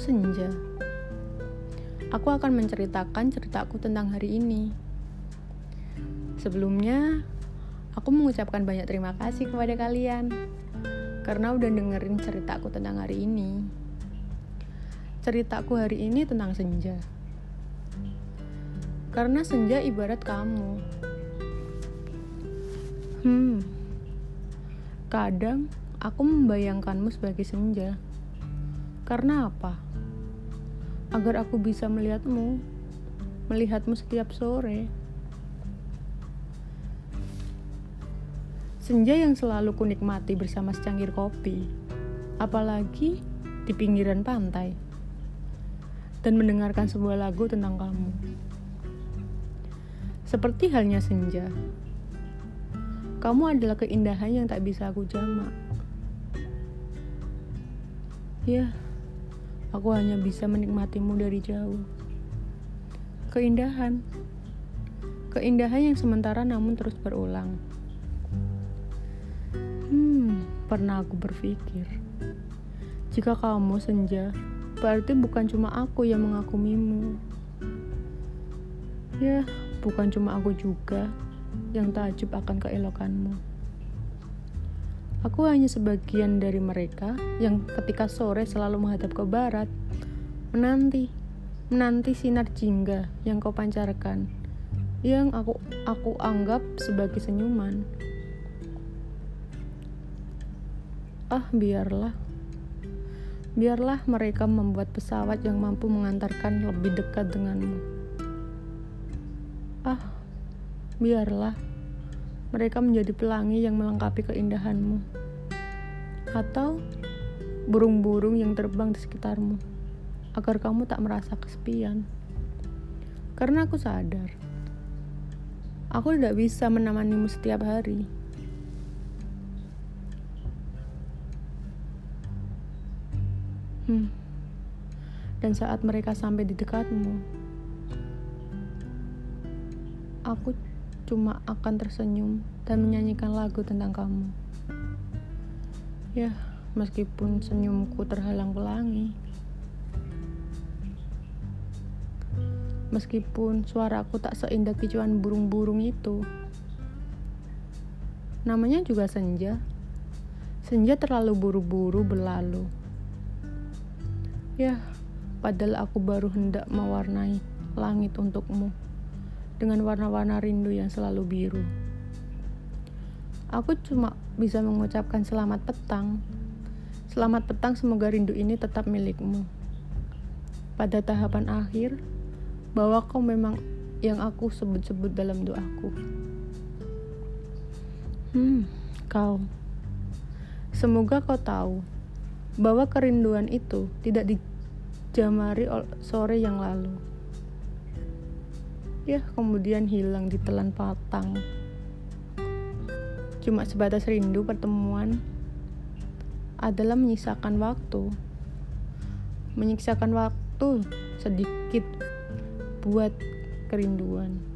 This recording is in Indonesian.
senja. Aku akan menceritakan ceritaku tentang hari ini. Sebelumnya, aku mengucapkan banyak terima kasih kepada kalian karena udah dengerin ceritaku tentang hari ini. Ceritaku hari ini tentang senja. Karena senja ibarat kamu. Hmm. Kadang aku membayangkanmu sebagai senja. Karena apa? Agar aku bisa melihatmu, melihatmu setiap sore. Senja yang selalu kunikmati bersama secangkir kopi, apalagi di pinggiran pantai, dan mendengarkan sebuah lagu tentang kamu. Seperti halnya senja, kamu adalah keindahan yang tak bisa aku jamak. Ya, Aku hanya bisa menikmatimu dari jauh. Keindahan. Keindahan yang sementara namun terus berulang. Hmm, pernah aku berpikir. Jika kamu senja, berarti bukan cuma aku yang mengagumimu. Ya, bukan cuma aku juga yang takjub akan keelokanmu. Aku hanya sebagian dari mereka yang ketika sore selalu menghadap ke barat, menanti, menanti sinar jingga yang kau pancarkan, yang aku aku anggap sebagai senyuman. Ah, biarlah. Biarlah mereka membuat pesawat yang mampu mengantarkan lebih dekat denganmu. Ah, biarlah mereka menjadi pelangi yang melengkapi keindahanmu, atau burung-burung yang terbang di sekitarmu, agar kamu tak merasa kesepian. Karena aku sadar, aku tidak bisa menemanimu setiap hari. Hmm. Dan saat mereka sampai di dekatmu, aku cuma akan tersenyum dan menyanyikan lagu tentang kamu. Ya, meskipun senyumku terhalang pelangi. Meskipun suaraku tak seindah kicauan burung-burung itu. Namanya juga senja. Senja terlalu buru-buru berlalu. Ya, padahal aku baru hendak mewarnai langit untukmu dengan warna-warna rindu yang selalu biru. Aku cuma bisa mengucapkan selamat petang. Selamat petang, semoga rindu ini tetap milikmu. Pada tahapan akhir, bahwa kau memang yang aku sebut-sebut dalam doaku. Hmm, kau. Semoga kau tahu bahwa kerinduan itu tidak dijamari sore yang lalu ya kemudian hilang di telan patang. Cuma sebatas rindu pertemuan adalah menyisakan waktu. Menyisakan waktu sedikit buat kerinduan.